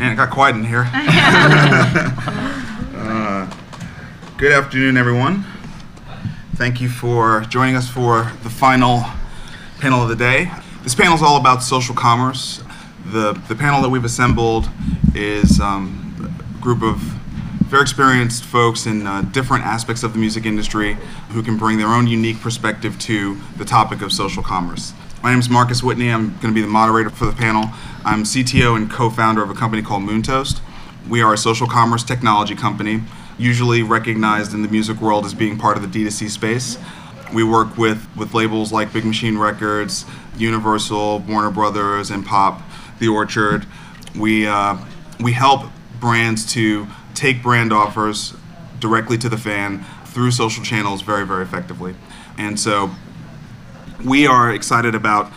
Man, it got quiet in here. uh, good afternoon, everyone. Thank you for joining us for the final panel of the day. This panel is all about social commerce. The, the panel that we've assembled is um, a group of very experienced folks in uh, different aspects of the music industry who can bring their own unique perspective to the topic of social commerce. My name is Marcus Whitney. I'm going to be the moderator for the panel. I'm CTO and co founder of a company called Moontoast. We are a social commerce technology company, usually recognized in the music world as being part of the D2C space. We work with, with labels like Big Machine Records, Universal, Warner Brothers, and Pop, The Orchard. We, uh, we help brands to take brand offers directly to the fan through social channels very, very effectively. And so we are excited about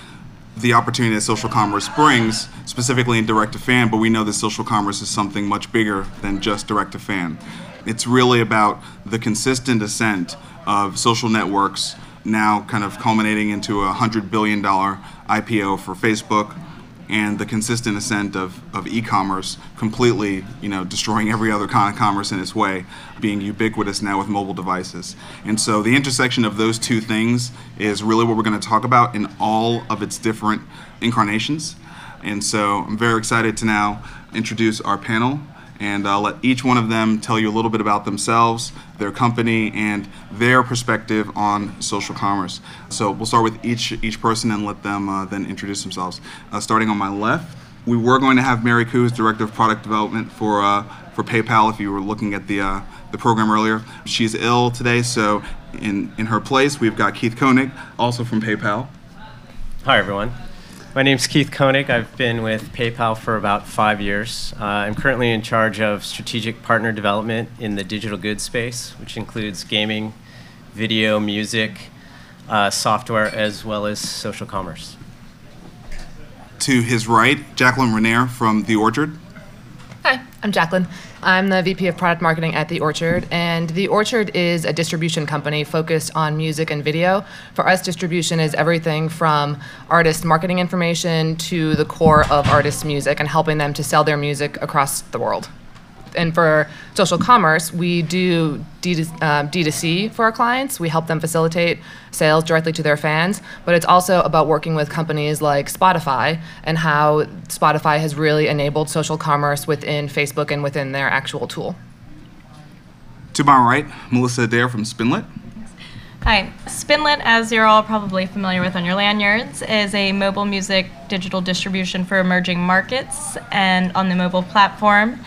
the opportunity that social commerce brings, specifically in direct to fan, but we know that social commerce is something much bigger than just direct to fan. It's really about the consistent ascent of social networks now kind of culminating into a $100 billion IPO for Facebook, and the consistent ascent of, of e-commerce completely you know destroying every other kind of commerce in its way being ubiquitous now with mobile devices. And so the intersection of those two things is really what we're going to talk about in all of its different incarnations. And so i'm very excited to now introduce our panel and I'll let each one of them tell you a little bit about themselves, their company, and their perspective on social commerce. So we'll start with each each person and let them uh, then introduce themselves. Uh, starting on my left, we were going to have Mary Ku, Director of Product Development for uh, for PayPal. If you were looking at the uh, the program earlier, she's ill today, so in in her place we've got Keith Koenig, also from PayPal. Hi everyone. My name is Keith Koenig. I've been with PayPal for about five years. Uh, I'm currently in charge of strategic partner development in the digital goods space, which includes gaming, video, music, uh, software, as well as social commerce. To his right, Jaclyn Ranere from The Orchard. I'm Jaclyn. I'm the VP of Product Marketing at The Orchard, and The Orchard is a distribution company focused on music and video. For us, distribution is everything from artist marketing information to the core of artists' music and helping them to sell their music across the world and for social commerce, we do D to, uh, D2C for our clients. We help them facilitate sales directly to their fans, but it's also about working with companies like Spotify and how Spotify has really enabled social commerce within Facebook and within their actual tool. To my right, Melissa Adair from Spinlet. Hi. Spinlet, as you're all probably familiar with on your lanyards, is a mobile music digital distribution for emerging markets and on the mobile platform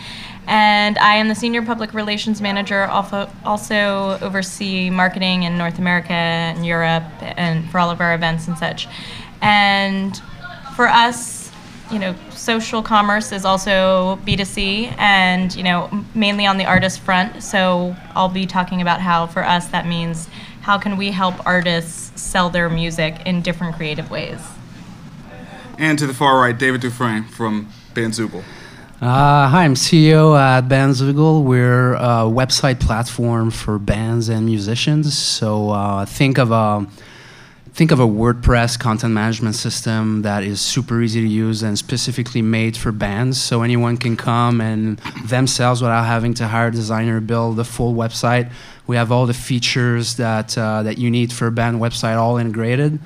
and I am the Senior Public Relations Manager, also, oversee marketing in North America and Europe and for all of our events and such. And for us, you know, social commerce is also B2C and, you know, mainly on the artist front. So I'll be talking about how for us that means how can we help artists sell their music in different creative ways. And to the far right, David Dufresne from Bandzoogle. Uh, hi, I'm CEO at Bandzoogle. We're a website platform for bands and musicians. So uh, think of a think of a WordPress content management system that is super easy to use and specifically made for bands. So anyone can come and themselves, without having to hire a designer, build a full website. We have all the features that uh, that you need for a band website all integrated.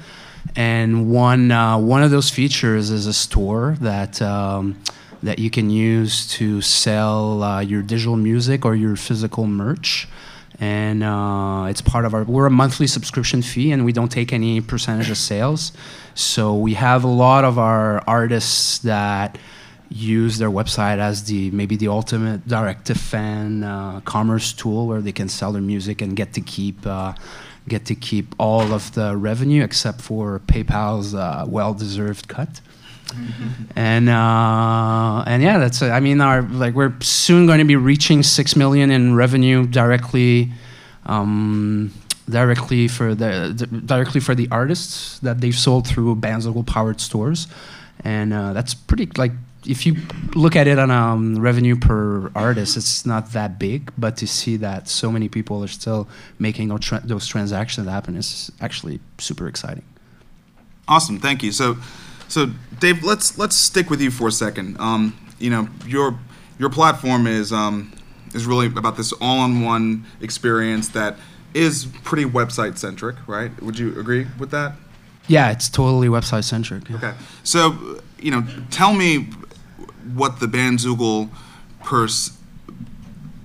And one uh, one of those features is a store that. Um, that you can use to sell uh, your digital music or your physical merch. And uh, it's part of our, we're a monthly subscription fee and we don't take any percentage of sales. So we have a lot of our artists that use their website as the maybe the ultimate direct to fan uh, commerce tool where they can sell their music and get to keep uh, get to keep all of the revenue except for PayPal's uh, well deserved cut and uh, and yeah, that's it. I mean our like we're soon going to be reaching six million in revenue directly. Um, directly for the, directly for the artists that they've sold through Bandzoogle powered stores, and uh, that's pretty like if you look at it on um, revenue per artist, it's not that big. But to see that so many people are still making those, tra- those transactions happen is actually super exciting. Awesome, thank you. So so, Dave, let's let's stick with you for a second. Um, you know, your your platform is um, is really about this all-in-one experience that is pretty website centric, right? Would you agree with that? Yeah, it's totally website centric. Okay. So, you know, tell me what the Bandzoogle pers-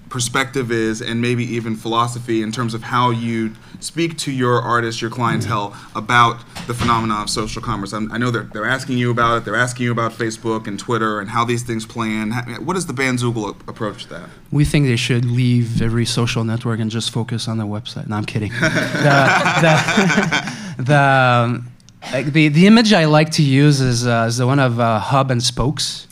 perspective is and maybe even philosophy in terms of how you speak to your artists, your clientele about the phenomenon of social commerce. I'm, i know they're, they're asking you about it. They're asking you about Facebook and Twitter and how these things play in. What is the Bandzoogle approach to that? We think they should leave every social network and just focus on the website. No, I'm kidding. the, the, the, um, the, the image I like to use is, uh, is the one of uh, hub and spokes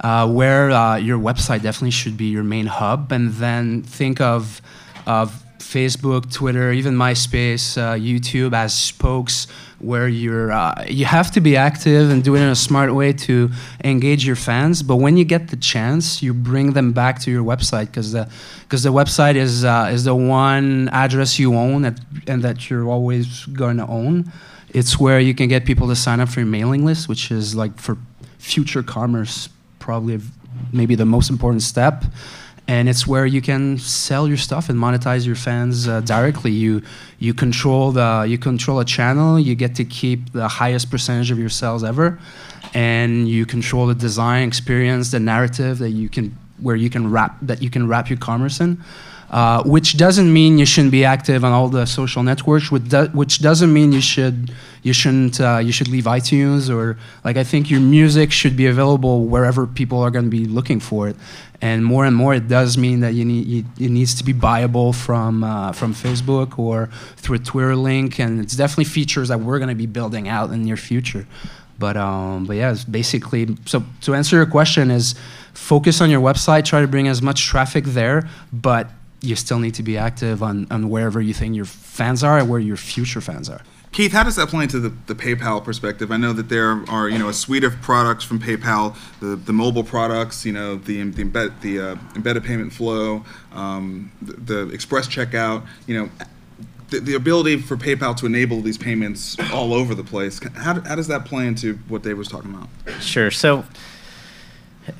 uh, where uh, your website definitely should be your main hub, and then think of of Facebook, Twitter, even MySpace, uh, YouTube as spokes where you're uh, you have to be active and do it in a smart way to engage your fans. But when you get the chance, you bring them back to your website because the because the website is uh, is the one address you own at, and that you're always going to own. It's where you can get people to sign up for your mailing list, which is like for future commerce probably maybe the most important step and it's where you can sell your stuff and monetize your fans uh, directly. You you control the you control a channel. You get to keep the highest percentage of your sales ever, and you control the design experience, the narrative that you can where you can wrap that you can wrap your commerce in. Uh, which doesn't mean you shouldn't be active on all the social networks. Which, do, which doesn't mean you should you shouldn't uh, you should leave iTunes or like I think your music should be available wherever people are going to be looking for it. And more and more, it does mean that you need it needs to be buyable from uh, from Facebook or through a Twitter link. And it's definitely features that we're going to be building out in the near future. But um, but yeah, it's basically so to answer your question is focus on your website, try to bring as much traffic there, but you still need to be active on, on wherever you think your fans are and where your future fans are. Keith, how does that play into the, the PayPal perspective? I know that there are you know a suite of products from PayPal, the, the mobile products, you know the the, embed, the uh, embedded payment flow, um, the, the, express checkout, you know. The, the ability for PayPal to enable these payments all over the place. How, how does that play into what Dave was talking about? Sure. So,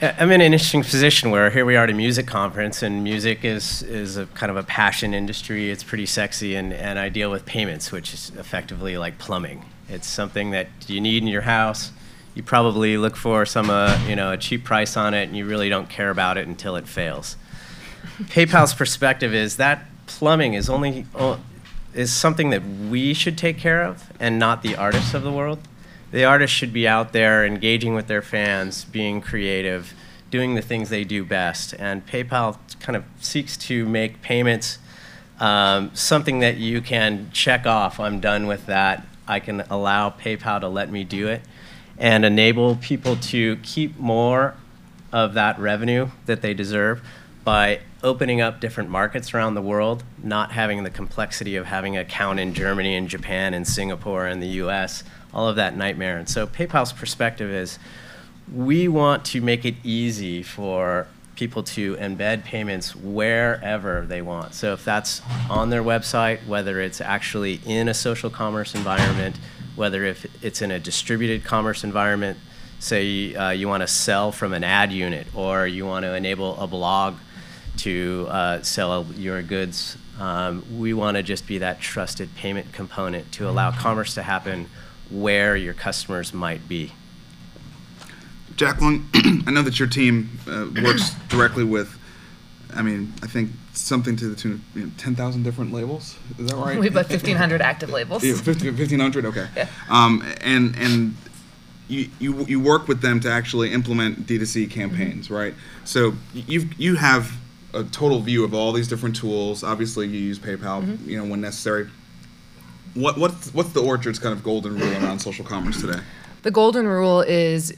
I'm in an interesting position where here we are at a music conference, and music is is a kind of a passion industry. It's pretty sexy, and, and I deal with payments, which is effectively like plumbing. It's something that you need in your house. You probably look for some uh, you know a cheap price on it, and you really don't care about it until it fails. PayPal's perspective is that plumbing is only is something that we should take care of, and not the artists of the world the artists should be out there engaging with their fans, being creative, doing the things they do best. And PayPal kind of seeks to make payments um, something that you can check off. I'm done with that. I can allow PayPal to let me do it and enable people to keep more of that revenue that they deserve by opening up different markets around the world, not having the complexity of having an account in Germany and Japan and Singapore and the US all of that nightmare. And so PayPal's perspective is we want to make it easy for people to embed payments wherever they want. So if that's on their website, whether it's actually in a social commerce environment, whether if it's in a distributed commerce environment, say uh, you want to sell from an ad unit or you want to enable a blog to uh, sell your goods, um, we want to just be that trusted payment component to allow commerce to happen where your customers might be. Jacqueline, I know that your team uh, works directly with, I mean, I think something to the tune of you know, 10,000 different labels. Is that right? We have about 1,500 active labels. Yeah, 1,500, okay. Yeah. Um, and, and you, you, you work with them to actually implement D2C campaigns, mm-hmm. right? So you you have a total view of all these different tools. Obviously, you use PayPal, mm-hmm. you know, when necessary what what's what's the orchard's kind of golden rule around social commerce today? The golden rule is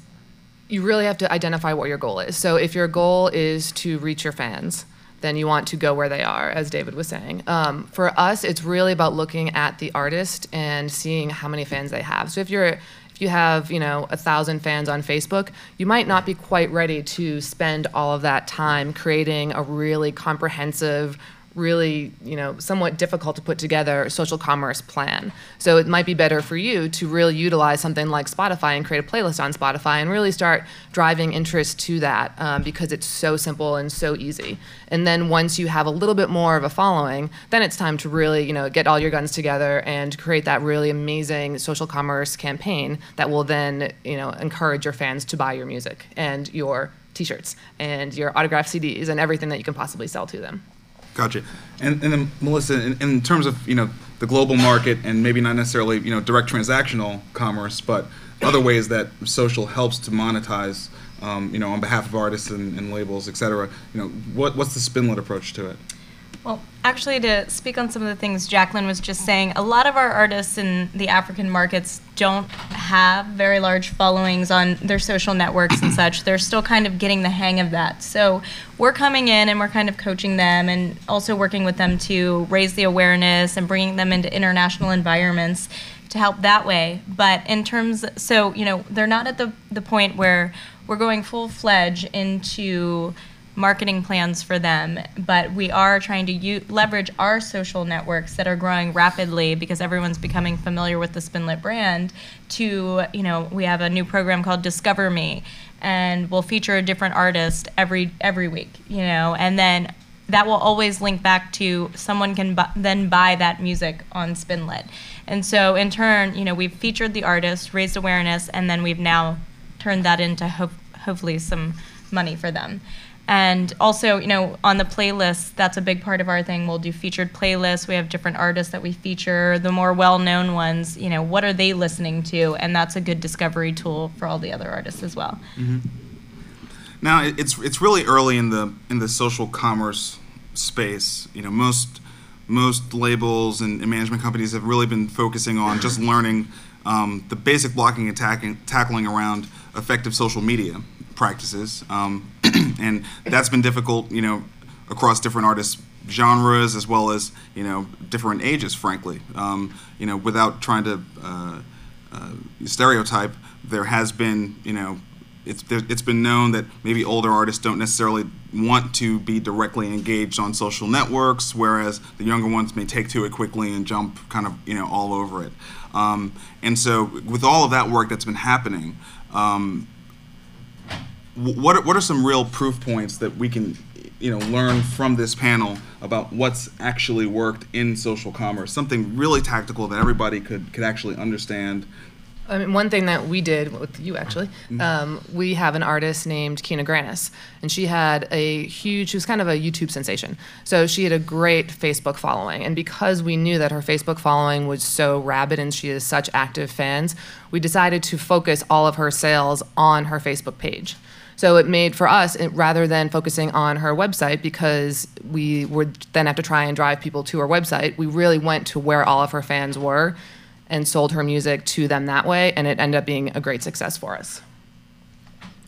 you really have to identify what your goal is. So if your goal is to reach your fans, then you want to go where they are, as David was saying. Um, for us, it's really about looking at the artist and seeing how many fans they have. So if you're if you have you know a thousand fans on Facebook, you might not be quite ready to spend all of that time creating a really comprehensive really, you know, somewhat difficult to put together a social commerce plan. So it might be better for you to really utilize something like Spotify and create a playlist on Spotify and really start driving interest to that um, because it's so simple and so easy. And then once you have a little bit more of a following, then it's time to really, you know, get all your guns together and create that really amazing social commerce campaign that will then, you know, encourage your fans to buy your music and your t-shirts and your autographed CDs and everything that you can possibly sell to them. Gotcha. And, and then Melissa, in, in terms of you know the global market and maybe not necessarily you know direct transactional commerce, but other ways that social helps to monetize, um, you know, on behalf of artists and, and labels, et cetera. You know, what, what's the Spinlet approach to it? Well, actually, to speak on some of the things Jaclyn was just saying, a lot of our artists in the African markets don't have very large followings on their social networks and such. They're still kind of getting the hang of that. So we're coming in and we're kind of coaching them and also working with them to raise the awareness and bringing them into international environments to help that way. But in terms, so, you know, they're not at the, the point where we're going full fledged into marketing plans for them, but we are trying to u- leverage our social networks that are growing rapidly because everyone's becoming familiar with the Spinlet brand. To you know, we have a new program called Discover Me, and we'll feature a different artist every every week. You know, and then that will always link back to someone can bu- then buy that music on Spinlet. And so in turn, you know, we've featured the artist, raised awareness, and then we've now turned that into ho- hopefully some money for them. And also, you know, on the playlist, that's a big part of our thing. We'll do featured playlists. We have different artists that we feature. The more well-known ones, you know, what are they listening to? And that's a good discovery tool for all the other artists as well. Now it's it's really early in the in the social commerce space. You know, most most labels and, management companies have really been focusing on just learning um, the basic blocking and tackling around effective social media practices, um, and that's been difficult. You know, across different artists genres as well as you know different ages. Frankly, um, you know, without trying to uh, uh, stereotype, there has been you know it's there, it's been known that maybe older artists don't necessarily want to be directly engaged on social networks, whereas the younger ones may take to it quickly and jump kind of you know all over it. Um, and so, with all of that work that's been happening, um, what are, what are some real proof points that we can you know learn from this panel about what's actually worked in social commerce? Something really tactical that everybody could could actually understand. I mean, one thing that we did with you actually, um, we have an artist named Kina Grannis, and she had a huge, she was kind of a YouTube sensation. So she had a great Facebook following, and because we knew that her Facebook following was so rabid and she has such active fans, we decided to focus all of her sales on her Facebook page. So it made for us, it, rather than focusing on her website, because we would then have to try and drive people to her website, we really went to where all of her fans were and sold her music to them that way, and it ended up being a great success for us.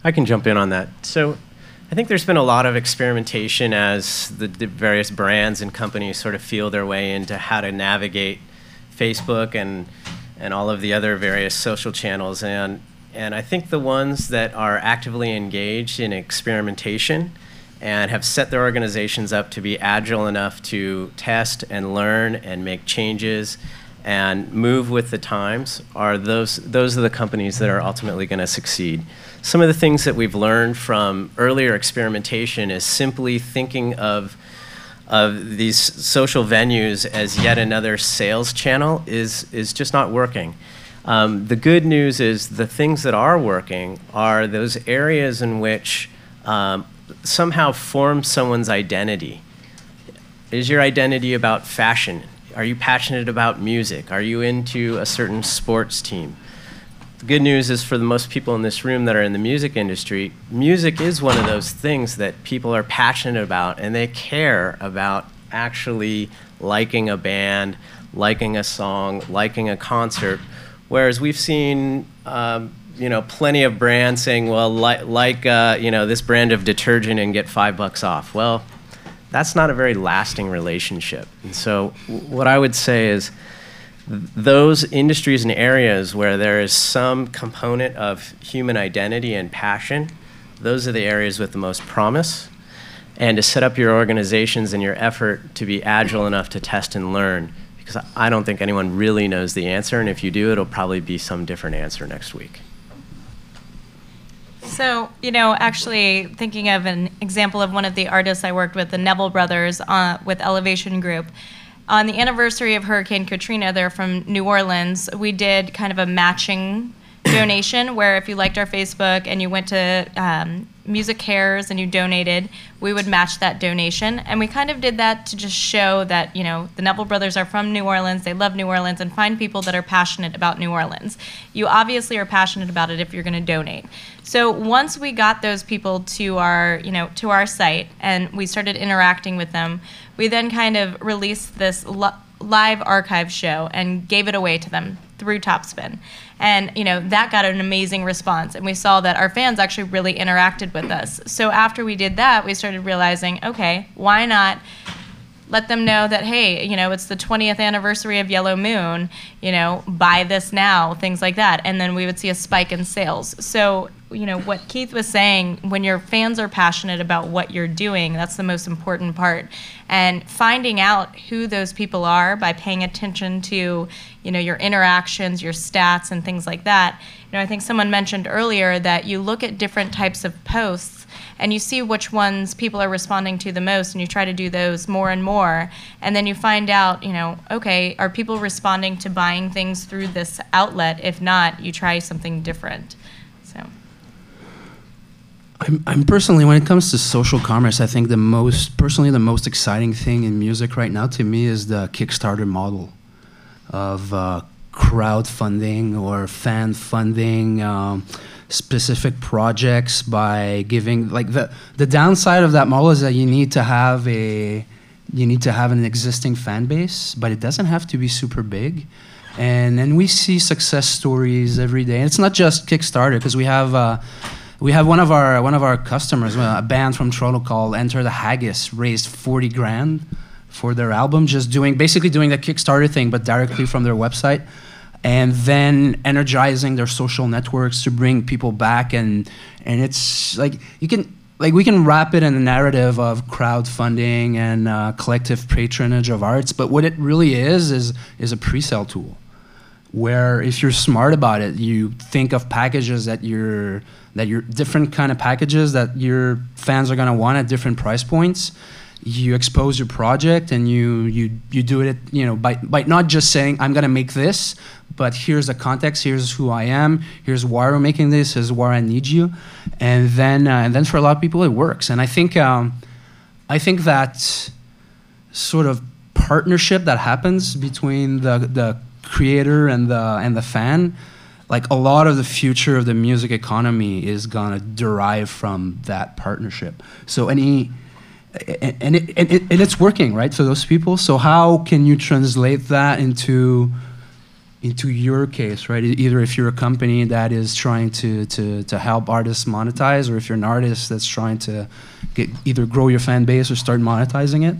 I can jump in on that. So, I think there's been a lot of experimentation as the, the various brands and companies sort of feel their way into how to navigate Facebook and and all of the other various social channels. And and I think the ones that are actively engaged in experimentation and have set their organizations up to be agile enough to test and learn and make changes and move with the times are those those are the companies that are ultimately going to succeed. Some of the things that we've learned from earlier experimentation is simply thinking of of these social venues as yet another sales channel is is just not working. Um, the good news is the things that are working are those areas in which um, somehow form someone's identity. Is your identity about fashion? Are you passionate about music? Are you into a certain sports team? The good news is for the most people in this room that are in the music industry, music is one of those things that people are passionate about and they care about actually liking a band, liking a song, liking a concert. Whereas we've seen, um, you know, plenty of brands saying, well, li- like, uh, you know, this brand of detergent and get five bucks off. Well, that's not a very lasting relationship. And so, what I would say is th- those industries and areas where there is some component of human identity and passion, those are the areas with the most promise. and to set up your organizations and your effort to be agile enough to test and learn. Because I don't think anyone really knows the answer, and if you do, it'll probably be some different answer next week. So, you know, actually thinking of an example of one of the artists I worked with, the Neville Brothers uh, with Elevation Group. On the anniversary of Hurricane Katrina, they're from New Orleans, we did kind of a matching donation where if you liked our Facebook and you went to um, MusiCares and you donated, we would match that donation. And we kind of did that to just show that, you know, the Neville brothers are from New Orleans, they love New Orleans, and find people that are passionate about New Orleans. You obviously are passionate about it if you're going to donate. So once we got those people to our, you know, to our site and we started interacting with them, we then kind of released this li- live archive show and gave it away to them through Topspin. And you know that got an amazing response, and we saw that our fans actually really interacted with us. So after we did that, we started realizing, okay, why not let them know that hey you know it's the 20th anniversary of yellow moon you know buy this now things like that. And then we would see a spike in sales. So you know what keith was saying when your fans are passionate about what you're doing that's the most important part. And finding out who those people are by paying attention to you know your interactions your stats and things like that. You know i think someone mentioned earlier that you look at different types of posts and you see which ones people are responding to the most and you try to do those more and more. And then you find out you know okay are people responding to buying things through this outlet? If not you try something different. So. I'm, I'm personally, when it comes to social commerce, I think the most, personally, the most exciting thing in music right now to me is the Kickstarter model of uh, crowdfunding or fan funding um, specific projects by giving like the the downside of that model is that you need to have a you need to have an existing fan base, but it doesn't have to be super big. And and we see success stories every day. And it's not just Kickstarter because we have. Uh, we have one of our one of our customers, uh, a band from Toronto called Enter the Haggis, raised 40 grand for their album, just doing basically doing the Kickstarter thing, but directly from their website, and then energizing their social networks to bring people back, and and it's like you can like we can wrap it in a narrative of crowdfunding and uh, collective patronage of arts, but what it really is is is a pre-sale tool where if you're smart about it, you think of packages that you're that you're different kind of packages that your fans are gonna want at different price points. You expose your project and you you you do it you know by by not just saying I'm gonna make this, but here's the context, here's who I am, here's why we're making this, here's why I need you, and then uh, and then for a lot of people it works. And I think um, I think that sort of partnership that happens between the the creator and the and the fan like a lot of the future of the music economy is gonna derive from that partnership so any and, it, and, it, and it's working right for those people so how can you translate that into into your case right either if you're a company that is trying to, to, to help artists monetize or if you're an artist that's trying to get, either grow your fan base or start monetizing it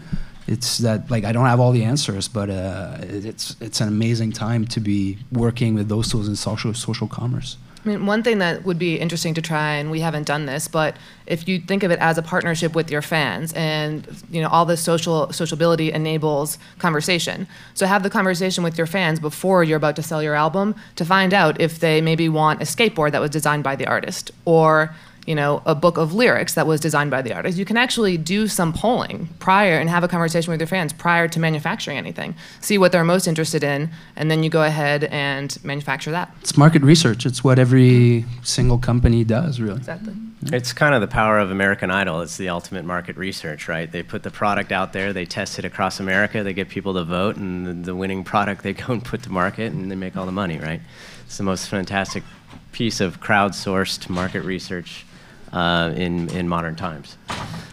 it's that like I don't have all the answers, but uh, it's it's an amazing time to be working with those tools in social social commerce. I mean, one thing that would be interesting to try, and we haven't done this, but if you think of it as a partnership with your fans, and you know all this social sociability enables conversation. So have the conversation with your fans before you're about to sell your album to find out if they maybe want a skateboard that was designed by the artist, or you know a book of lyrics that was designed by the artist. You can actually do some polling prior and have a conversation with your fans prior to manufacturing anything. See what they're most interested in, and then you go ahead and manufacture that. It's market research. It's what every single company does, really. Exactly. It's kind of the power of American Idol. It's the ultimate market research, right? They put the product out there, they test it across America, they get people to vote, and the, the winning product they go and put to market, and they make all the money, right? It's the most fantastic piece of crowdsourced market research uh, in in modern times.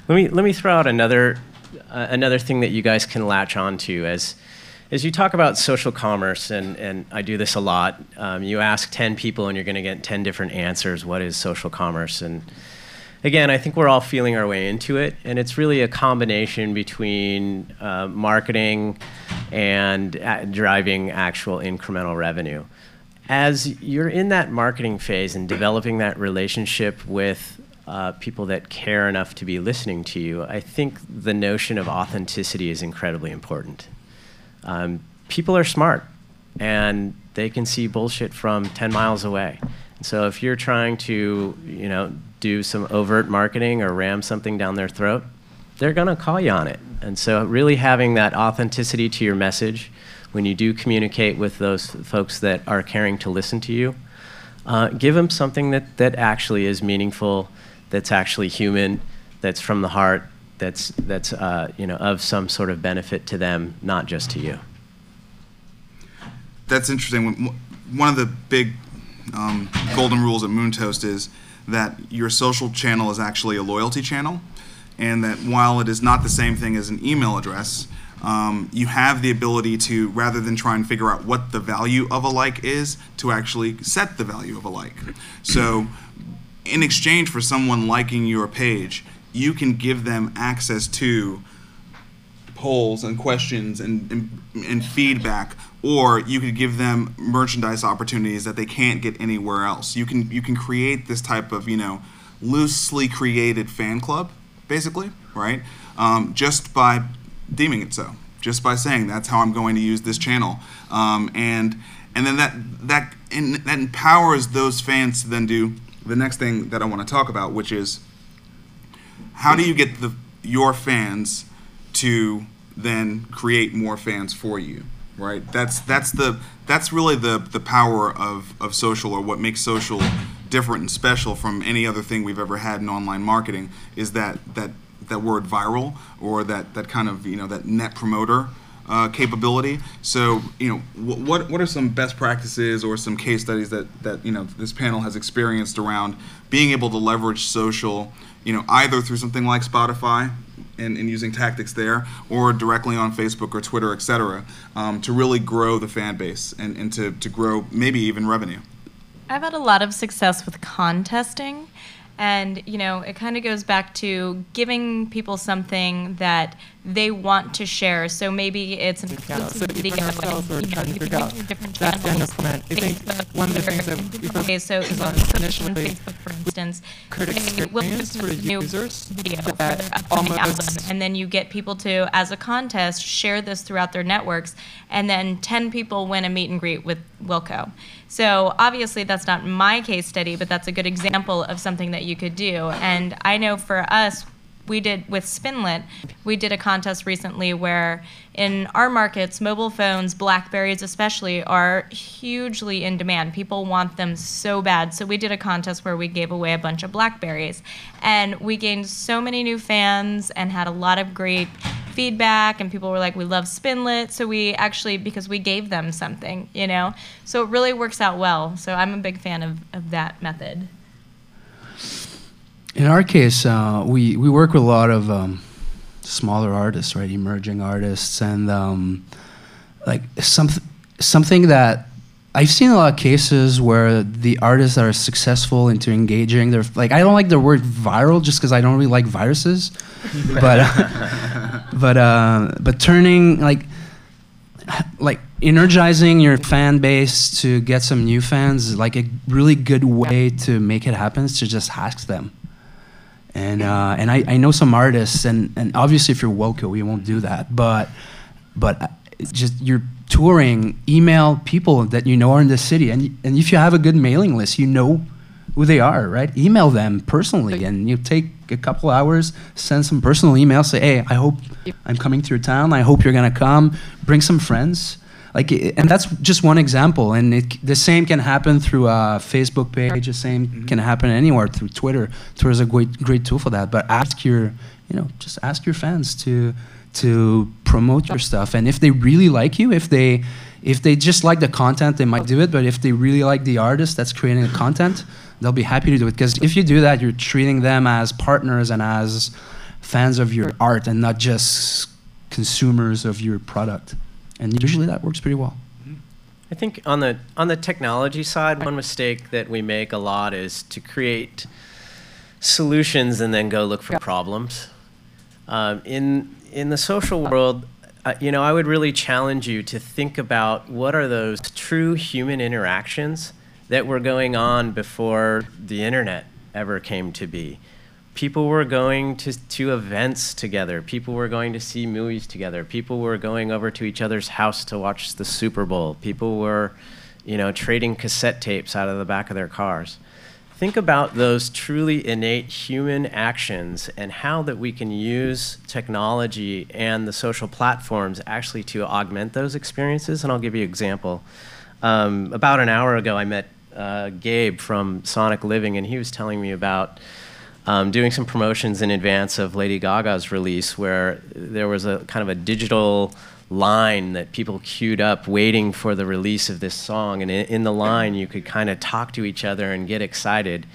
Let me let me throw out another uh, another thing that you guys can latch onto as as you talk about social commerce, and, and I do this a lot, um, you ask 10 people and you're going to get 10 different answers. What is social commerce? And again, I think we're all feeling our way into it, and it's really a combination between uh, marketing and driving actual incremental revenue. As you're in that marketing phase and developing that relationship with uh, people that care enough to be listening to you, I think the notion of authenticity is incredibly important. Um, people are smart, and they can see bullshit from 10 miles away. So if you're trying to, you know, do some overt marketing or ram something down their throat, they're going to call you on it. And so really having that authenticity to your message when you do communicate with those folks that are caring to listen to you, uh, give them something that, that actually is meaningful, that's actually human, that's from the heart, that's, that's uh, you know, of some sort of benefit to them, not just to you. That's interesting. One of the big um, golden rules at Moontoast is that your social channel is actually a loyalty channel, and that while it is not the same thing as an email address, um, you have the ability to, rather than try and figure out what the value of a like is, to actually set the value of a like. So, in exchange for someone liking your page, you can give them access to polls and questions and, and, and, feedback or you could give them merchandise opportunities that they can't get anywhere else. You can you can create this type of you know loosely created fan club basically right? Um, just by deeming it so. Just by saying that's how i'm going to use this channel. Um, and and then that that in, that empowers those fans to then do the next thing that i want to talk about which is how do you get the your fans to then create more fans for you right? That's that's the that's really the the power of of social or what makes social different and special from any other thing we've ever had in online marketing is that that that word viral or that that kind of you know that net promoter uh, capability. So, you know, what what are some best practices or some case studies that that you know this panel has experienced around being able to leverage social, you know, either through something like Spotify and, and using tactics there, or directly on Facebook or Twitter, et cetera, um, to really grow the fan base and, and to, to grow maybe even revenue. I've had a lot of success with contesting. And, you know, it kind of goes back to giving people something that they want to share. So maybe it's an exclusive video. Ourselves, you know, you different channels. That's comment. I think one of the things that we okay, so initially, Facebook, for instance, could experience for users video for their upcoming album, and then you get people to, as a contest, share this throughout their networks, and then 10 people win a meet and greet with Wilco. So obviously that's not my case study, but that's a good example of something that you could do. And I know for us, we did with Spinlet, we did a contest recently where in our markets, mobile phones, Blackberries especially, are hugely in demand. People want them so bad. So we did a contest where we gave away a bunch of Blackberries. And we gained so many new fans and had a lot of great feedback and people were like we love spinlet so we actually because we gave them something you know so it really works out well so i'm a big fan of, of that method in our case uh, we, we work with a lot of um, smaller artists right emerging artists and um, like something something that I've seen a lot of cases where the artists that are successful into engaging, they're like I don't like the word viral just because I don't really like viruses, but uh, but uh, but turning like like energizing your fan base to get some new fans is like a really good way to make it happen is to just ask them. And uh, and I, I know some artists and, and obviously if you're Wilco you won't do that but but just you're touring, email people that you know are in the city. And, and if you have a good mailing list, you know who they are, right? Email them personally, and you take a couple hours, send some personal emails, say, "Hey, I hope I'm coming to your town. I hope you're gonna come. Bring some friends." Like, and that's just one example. And it, the same can happen through a Facebook page. The same mm-hmm. can happen anywhere through Twitter. Twitter is a great, great tool for that. But ask your, you know, just ask your fans to to promote your stuff. And if they really like you, if they if they just like the content, they might do it. But if they really like the artist that's creating the content, they'll be happy to do it. Because if you do that, you're treating them as partners and as fans of your art and not just consumers of your product. And usually that works pretty well. I think on the on the technology side, one mistake that we make a lot is to create solutions and then go look for problems. Um, in in the social world, uh, you know, I would really challenge you to think about what are those true human interactions that were going on before the internet ever came to be. People were going to, to events together. People were going to see movies together. People were going over to each other's house to watch the Super Bowl. People were, you know, trading cassette tapes out of the back of their cars. Think about those truly innate human actions and how that we can use technology and the social platforms actually to augment those experiences. And I'll give you an example. Um, about an hour ago, I met uh, Gabe from Sonic Living, and he was telling me about um, doing some promotions in advance of Lady Gaga's release, where there was a kind of a digital line that people queued up waiting for the release of this song. And in, the line, you could kind of talk to each other and get excited.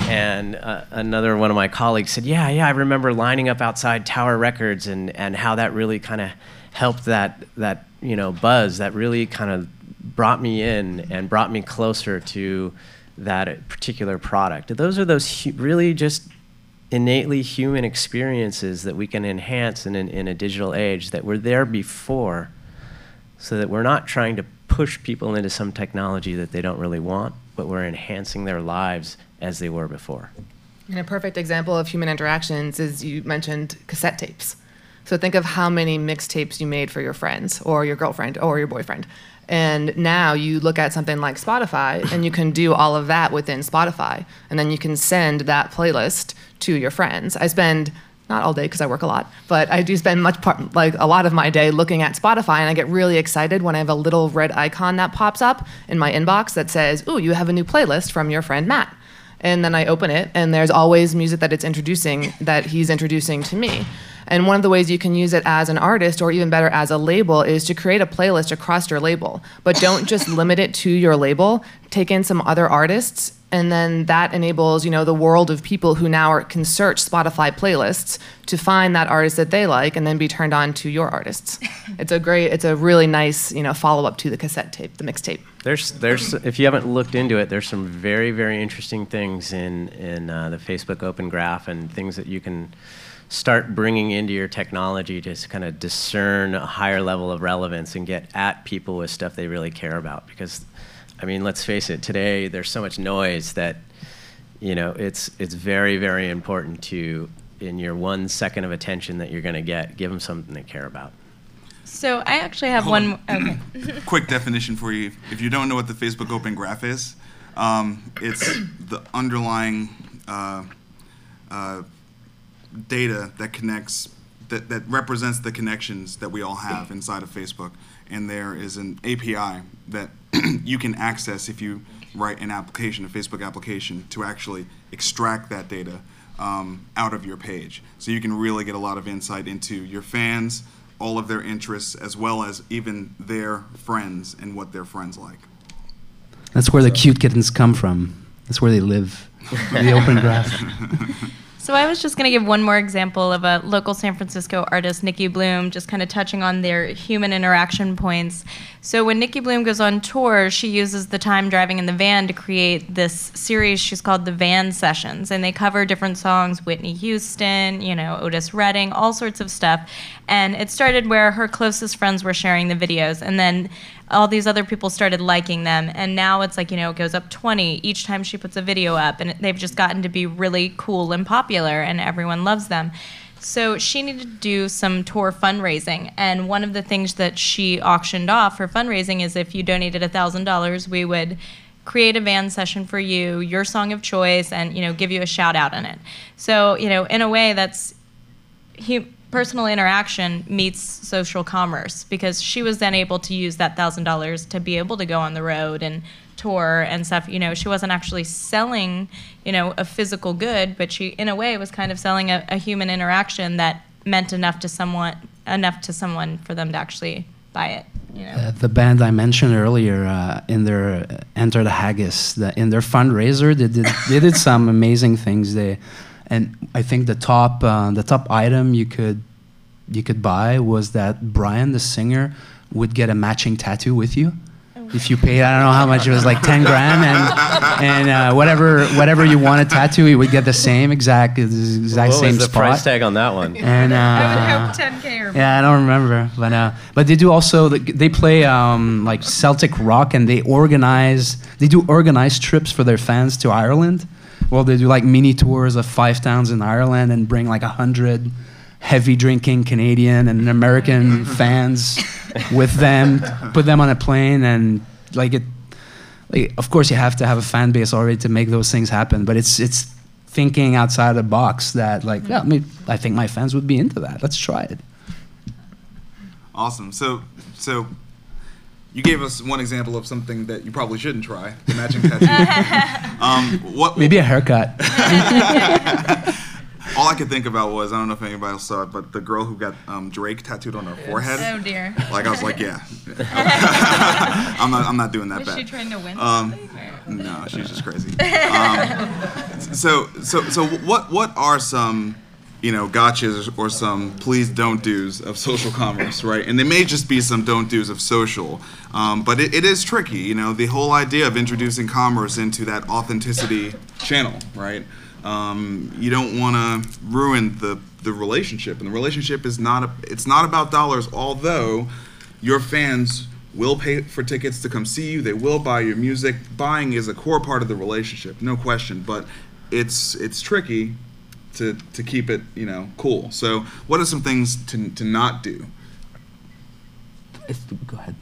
And uh, another one of my colleagues said, Yeah, yeah, I remember lining up outside Tower Records and, and how that really kind of helped that, that you know, buzz, that really kind of brought me in and brought me closer to that particular product. Those are those really just innately human experiences that we can enhance in, in, in, a digital age that were there before so that we're not trying to push people into some technology that they don't really want, but we're enhancing their lives as they were before. And a perfect example of human interactions is you mentioned cassette tapes. So think of how many mixtapes you made for your friends or your girlfriend or your boyfriend. And now you look at something like Spotify and you can do all of that within Spotify. And then you can send that playlist to your friends. I spend not all day because I work a lot, but I do spend much part, like a lot of my day looking at Spotify, and I get really excited when I have a little red icon that pops up in my inbox that says, "Ooh, you have a new playlist from your friend Matt." And then I open it, and there's always music that it's introducing that he's introducing to me. And one of the ways you can use it as an artist, or even better, as a label, is to create a playlist across your label. But don't just limit it to your label. Take in some other artists and then that enables you know the world of people who now are, can search spotify playlists to find that artist that they like and then be turned on to your artists it's a great it's a really nice you know follow-up to the cassette tape the mixtape there's there's if you haven't looked into it there's some very very interesting things in in uh, the facebook open graph and things that you can start bringing into your technology to kind of discern a higher level of relevance and get at people with stuff they really care about because I mean, let's face it. Today, there's so much noise that you know it's it's very very important to in your one second of attention that you're going to get, give them something they care about. So I actually have Hold one. Okay. Quick definition for you. If you don't know what the Facebook Open Graph is, um, it's the underlying uh, uh, data that connects that, that represents the connections that we all have inside of Facebook. And there is an API that you can access if you write an application, a Facebook application, to actually extract that data um, out of your page. So you can really get a lot of insight into your fans, all of their interests, as well as even their friends and what their friends like. That's where the cute kittens come from. That's where they live. the open graph. So I was just going to give one more example of a local San Francisco artist, Nicki Bluhm, just kind of touching on their human interaction points. So when Nicki Bluhm goes on tour, she uses the time driving in the van to create this series she's called the Van Sessions, and they cover different songs, Whitney Houston, you know, Otis Redding, all sorts of stuff. And it started where her closest friends were sharing the videos, and then all these other people started liking them. And now it's like you know it goes up 20 each time she puts a video up and they've just gotten to be really cool and popular and everyone loves them. So she needed to do some tour fundraising and one of the things that she auctioned off for fundraising is if you donated $1000 we would create a van session for you your song of choice and you know give you a shout out in it. So you know in a way that's personal interaction meets social commerce because she was then able to use that thousand dollars to be able to go on the road and tour and stuff you know she wasn't actually selling you know a physical good but she in a way was kind of selling a, a human interaction that meant enough to someone enough to someone for them to actually buy it you know? Uh, the band I mentioned earlier uh, in their uh, Enter the Haggis, the, in their fundraiser, they did, they did some amazing things. They and I think the top uh, the top item you could you could buy was that Brian the singer would get a matching tattoo with you. If you paid, I don't know how much it was, like ten grand, and and uh, whatever whatever you want a tattoo, you would get the same exact exact what same was the spot. price tag on that one? And uh, 10k or yeah, I don't remember, but uh, but they do also they play um, like Celtic rock, and they organize they do organized trips for their fans to Ireland. well, they do like mini tours of five towns in Ireland and bring like a hundred heavy drinking Canadian and American fans with them, put them on a plane, and like it. Like, of course, you have to have a fan base already to make those things happen, but it's it's thinking outside the box that like, yeah, I mean, I think my fans would be into that. Let's try it. Awesome. So, so you gave us one example of something that you probably shouldn't try: the matching tattoo. um, what? Maybe a haircut. All I could think about was I don't know if anybody else saw it, but the girl who got um, Drake tattooed on her forehead. Oh dear. Like I was like, yeah, I'm not. I'm not doing that Was bad. she trying to win Um, No, she's just crazy. Um, so, so, so, what, what are some, you know, gotchas or some please don't do's of social commerce, right? And they may just be some don't do's of social, um, but it, it is tricky. You know, the whole idea of introducing commerce into that authenticity channel, right? Um, you don't want to ruin the the relationship, and the relationship is not a, it's not about dollars. Although your fans will pay for tickets to come see you. They will buy your music. Buying is a core part of the relationship, no question. But it's it's tricky to to keep it you know cool. So what are some things to to not do? Go ahead.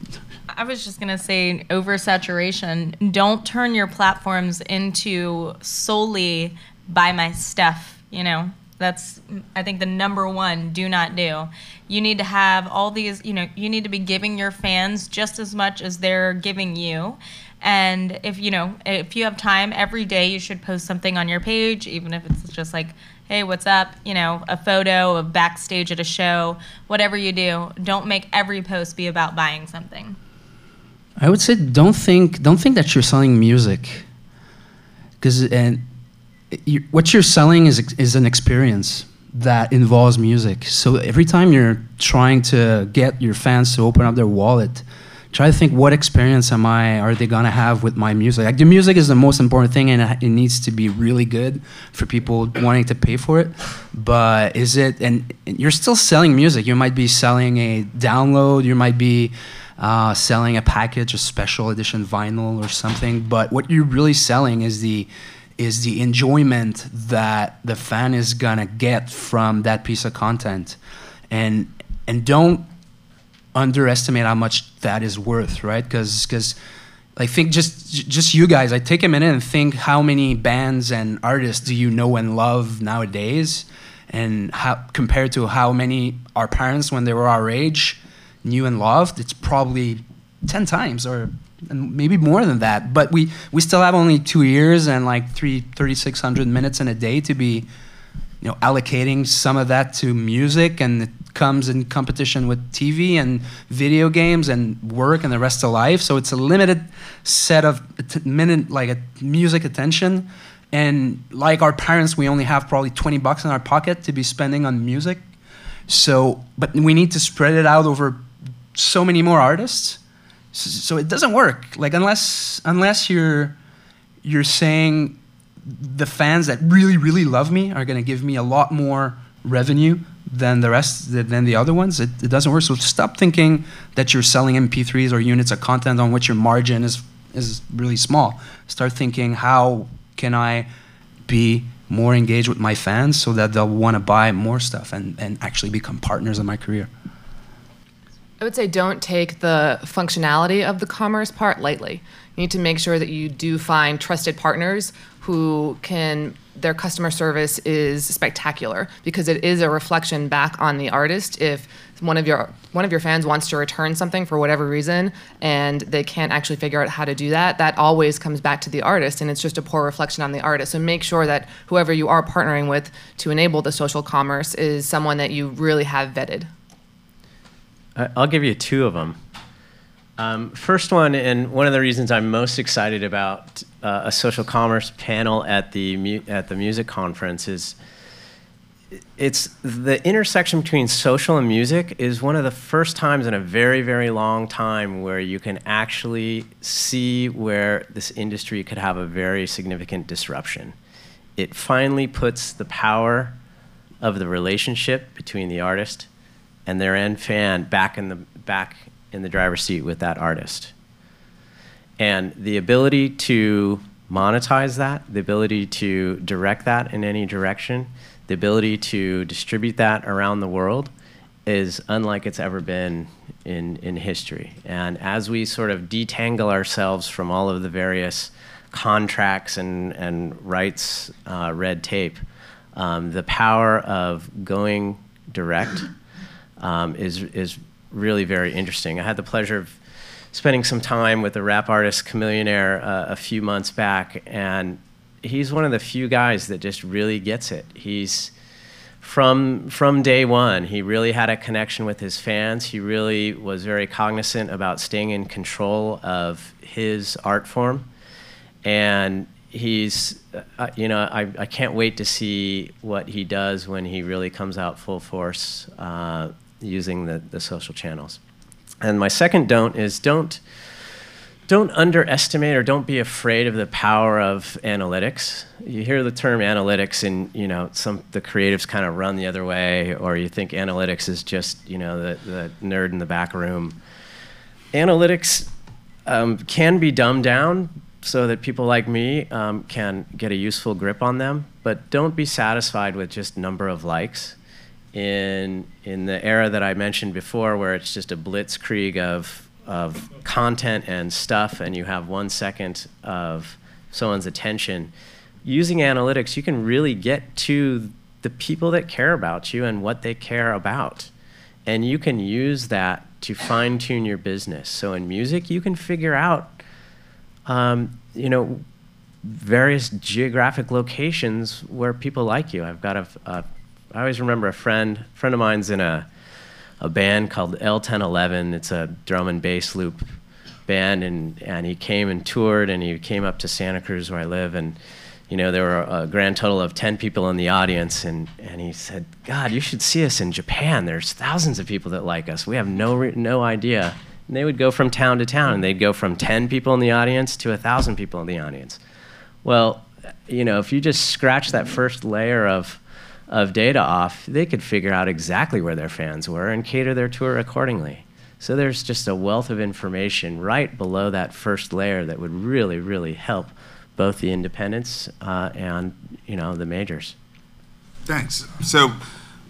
I was just gonna say oversaturation. Don't turn your platforms into solely buy my stuff. You know, that's I think the number one. Do not do. You need to have all these. You know, you need to be giving your fans just as much as they're giving you. And if you know, if you have time every day, you should post something on your page, even if it's just like, "Hey, what's up?" You know, a photo of backstage at a show. Whatever you do, don't make every post be about buying something. I would say don't think don't think that you're selling music, because and you, what you're selling is is an experience that involves music. So every time you're trying to get your fans to open up their wallet, try to think what experience am I are they gonna have with my music? Like the music is the most important thing, and it- needs to be really good for people wanting to pay for it. But is it? And and you're still selling music. You might be selling a download. You might be uh, selling a package, a special edition vinyl or something. But what you're really selling is the is the enjoyment that the fan is gonna get from that piece of content, and and don't underestimate how much that is worth, right? Because because like think just just you guys, I take a minute and think how many bands and artists do you know and love nowadays, and how compared to how many our parents when they were our age knew and loved, it's probably ten times or maybe more than that. But we we still have only two years and like three thirty six hundred minutes in a day to be you know allocating some of that to music and comes in competition with TV and video games and work and the rest of life. So it's a limited set of minute like a music attention. And like our parents we only have probably 20 bucks in our pocket to be spending on music. So but we need to spread it out over so many more artists. S- so it doesn't work. Like unless unless you're you're saying the fans that really really love me are going to give me a lot more revenue than the rest than the other ones it, it doesn't work. So stop thinking that you're selling mp3s or units of content on which your margin is is really small. Start thinking how can i be more engaged with my fans so that they'll want to buy more stuff and, and actually become partners in my career? I would say don't take the functionality of the commerce part lightly. You need to make sure that you do find trusted partners who can their customer service is spectacular because it is a reflection back on the artist if one of your one of your fans wants to return something for whatever reason and they can't actually figure out how to do that that always comes back to the artist and it's just a poor reflection on the artist so make sure that whoever you are partnering with to enable the social commerce is someone that you really have vetted I'll give you two of them. Um, first one, and one of the reasons I'm most excited about uh, a social commerce panel at the mu- at the music conference is it's the intersection between social and music is one of the first times in a very very long time where you can actually see where this industry could have a very significant disruption. It finally puts the power of the relationship between the artist and their end fan back in the back in the driver's seat with that artist. And the ability to monetize that, the ability to direct that in any direction, the ability to distribute that around the world is unlike it's ever been in, in history. And as we sort of detangle ourselves from all of the various contracts and, and rights, uh, red tape, um, the power of going direct um, is, is really very interesting. I had the pleasure of spending some time with the rap artist Chamillionaire uh, a few months back, and he's one of the few guys that just really gets it. He's from from day one, he really had a connection with his fans. He really was very cognizant about staying in control of his art form, and he's uh, you know I, I can't wait to see what he does when he really comes out full force uh, using the, the social channels. And my second don't is don't don't underestimate or don't be afraid of the power of analytics. You hear the term analytics, and you know some the creatives kind of run the other way, or you think analytics is just you know the, the nerd in the back room. Analytics um, can be dumbed down so that people like me um, can get a useful grip on them, but don't be satisfied with just number of likes. In in the era that I mentioned before, where it's just a blitzkrieg of of content and stuff, and you have one second of someone's attention, using analytics, you can really get to the people that care about you and what they care about. And you can use that to fine tune your business. So in music, you can figure out, um, you know, various geographic locations where people like you. I've got a, a I always remember a friend, friend of mine's in a a band called L1011. It's a drum and bass loop band, and, and he came and toured, and he came up to Santa Cruz where I live, and you know there were a grand total of 10 people in the audience, and, and he said, God, you should see us in Japan. There's thousands of people that like us. We have no, no idea. And they would go from town to town, and they'd go from 10 people in the audience to 1,000 people in the audience. Well, you know, if you just scratch that first layer of of data off, they could figure out exactly where their fans were and cater their tour accordingly. So there's just a wealth of information right below that first layer that would really, really help both the independents uh, and you know the majors. Thanks. So,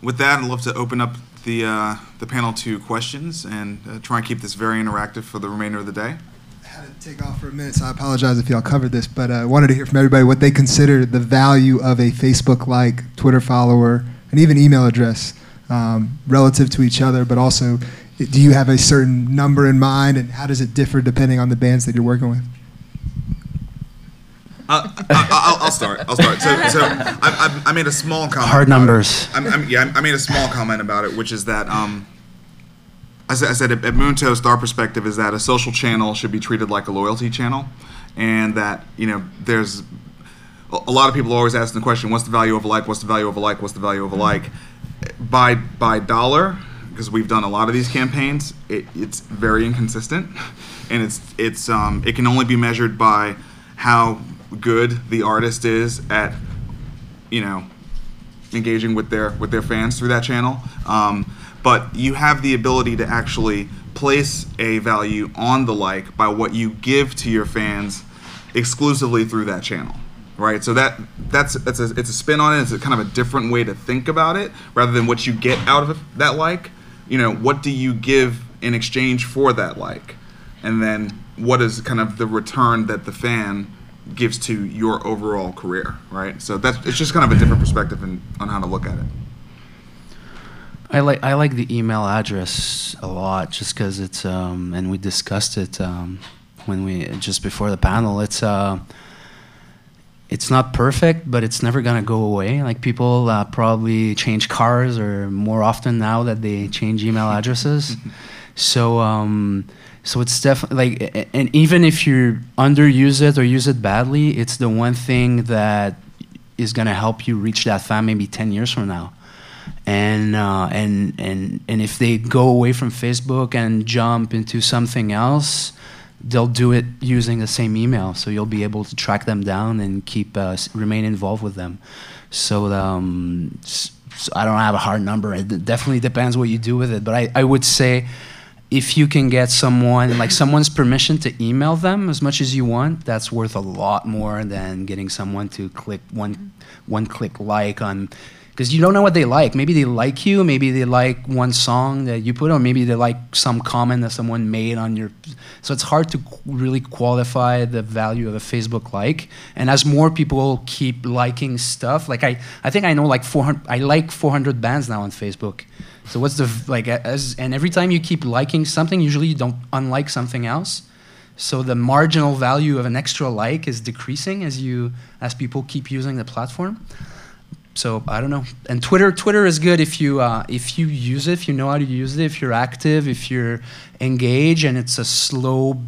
with that, I'd love to open up the uh, the panel to questions and uh, try and keep this very interactive for the remainder of the day take off for a minute, so I apologize if y'all covered this, but I uh, wanted to hear from everybody what they consider the value of a Facebook like, Twitter follower, and even email address um, relative to each other, but also do you have a certain number in mind, and how does it differ depending on the bands that you're working with? Uh, I, will start. I'll start. So, so I, I, made a small comment. Hard numbers. I, yeah, I made a small comment about it, which is that um, I said, I said at, Moontoast, our perspective is that a social channel should be treated like a loyalty channel, and that you know there's a lot of people are always asking the question, what's the value of a like? What's the value of a like? What's the value of a like? By by dollar, because we've done a lot of these campaigns, it, it's very inconsistent, and it's it's um, it can only be measured by how good the artist is at you know engaging with their with their fans through that channel. Um, but you have the ability to actually place a value on the like by what you give to your fans exclusively through that channel right? So that that's that's a, it's a spin on it. It's a kind of a different way to think about it rather than what you get out of that like. You know what do you give in exchange for that like? And then what is kind of the return that the fan gives to your overall career right? So that's it's just kind of a different perspective in, on how to look at it I like I like the email address a lot, just because it's um, and we discussed it um, when we just before the panel. It's uh, it's not perfect, but it's never gonna go away. Like people uh, probably change cars or more often now that they change email addresses. so um, so it's definitely like, and even if you underuse it or use it badly, it's the one thing that is gonna help you reach that fan maybe ten years from now and uh, and and and if they go away from Facebook and jump into something else, they'll do it using the same email. So you'll be able to track them down and keep uh, remain involved with them. So, um, so I don't have a hard number. It definitely depends what you do with it, but I, I would say if you can get someone like someone's permission to email them as much as you want, that's worth a lot more than getting someone to click one one click like on because you don't know what they like. Maybe they like you, maybe they like one song that you put, or maybe they like some comment that someone made on your. So it's hard to really qualify the value of a Facebook like. And as more people keep liking stuff, like I, I think I know like 400. I like 400 bands now on Facebook. So what's the like as and every time you keep liking something, usually you don't unlike something else. So the marginal value of an extra like is decreasing as you as people keep using the platform so I don't know. And Twitter, Twitter is good if you uh, if you use it, if you know how to use it, if you're active, if you're engaged, and it's a slow,